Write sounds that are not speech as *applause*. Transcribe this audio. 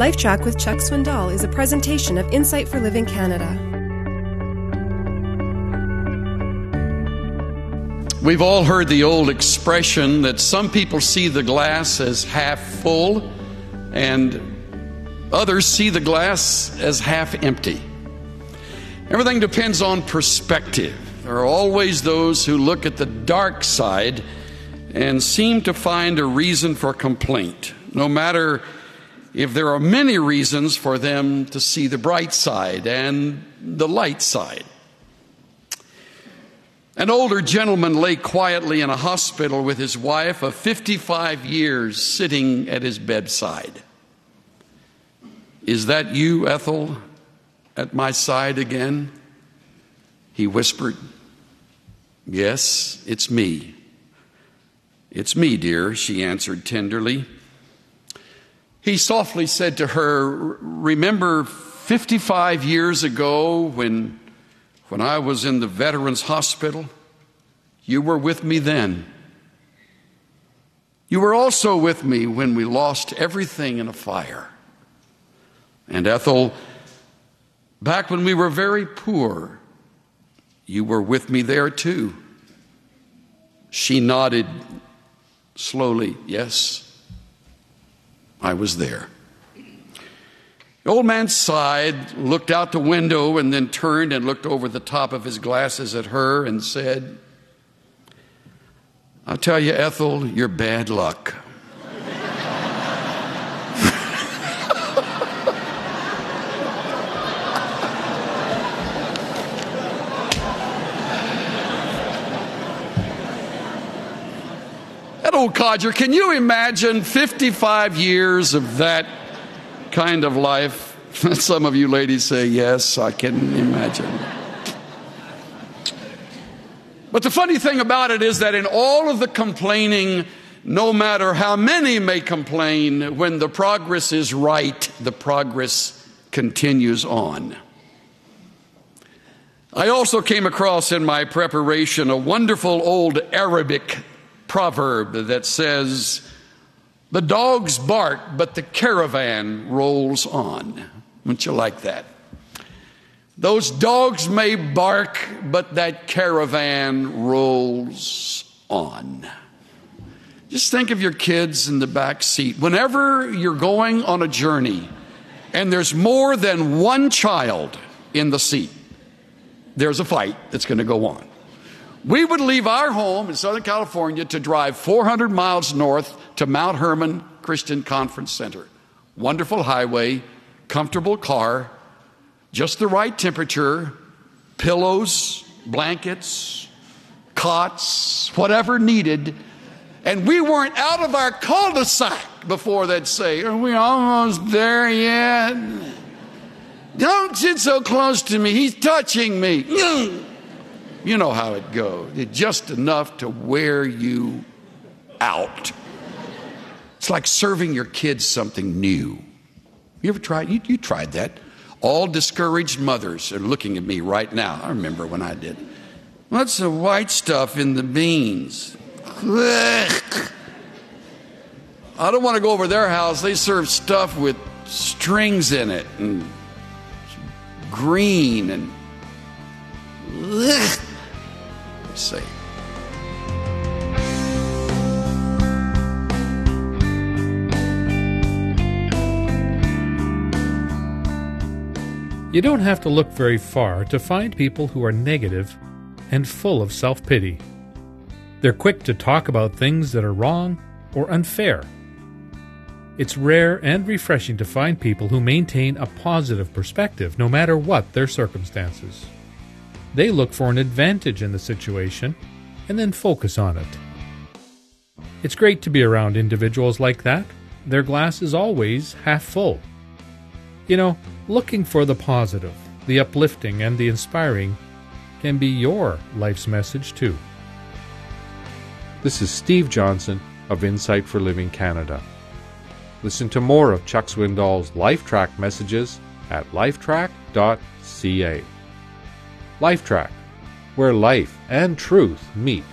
LifeTrac with Chuck Swindoll is a presentation of Insight for Living Canada. We've all heard the old expression that some people see the glass as half full and others see the glass as half empty. Everything depends on perspective. There are always those who look at the dark side and seem to find a reason for complaint, no matter if there are many reasons for them to see the bright side and the light side. An older gentleman lay quietly in a hospital with his wife of 55 years sitting at his bedside. Is that you, Ethel, at my side again? He whispered. Yes, it's me. It's me, dear, she answered tenderly. He softly said to her, Remember 55 years ago when when I was in the Veterans Hospital, you were with me then. You were also with me when we lost everything in a fire. And Ethel, back when we were very poor, you were with me there too. She nodded slowly, Yes, I was there. The old man sighed, looked out the window, and then turned and looked over the top of his glasses at her and said, I'll tell you, Ethel, you're bad luck. Old codger, can you imagine 55 years of that kind of life? *laughs* Some of you ladies say, Yes, I can imagine. But the funny thing about it is that in all of the complaining, no matter how many may complain, when the progress is right, the progress continues on. I also came across in my preparation a wonderful old Arabic proverb that says, the dogs bark, but the caravan rolls on. Wouldn't you like that? Those dogs may bark, but that caravan rolls on. Just think of your kids in the back seat. Whenever you're going on a journey and there's more than one child in the seat, there's a fight that's going to go on. We would leave our home in Southern California to drive 400 miles north to Mount Hermon Christian Conference Center. Wonderful highway, comfortable car, just the right temperature, pillows, blankets, cots, whatever needed. And we weren't out of our cul de sac before they'd say, Are we almost there yet? Don't sit so close to me. He's touching me. You know how it goes. Just enough to wear you out. It's like serving your kids something new. You ever tried? You, you tried that. All discouraged mothers are looking at me right now. I remember when I did. What's the white stuff in the beans? I don't want to go over their house. They serve stuff with strings in it and green and. You don't have to look very far to find people who are negative and full of self pity. They're quick to talk about things that are wrong or unfair. It's rare and refreshing to find people who maintain a positive perspective no matter what their circumstances. They look for an advantage in the situation and then focus on it. It's great to be around individuals like that. Their glass is always half full. You know, looking for the positive, the uplifting, and the inspiring can be your life's message too. This is Steve Johnson of Insight for Living Canada. Listen to more of Chuck Swindoll's LifeTrac messages at lifetrac.ca. LifeTrac, where life and truth meet.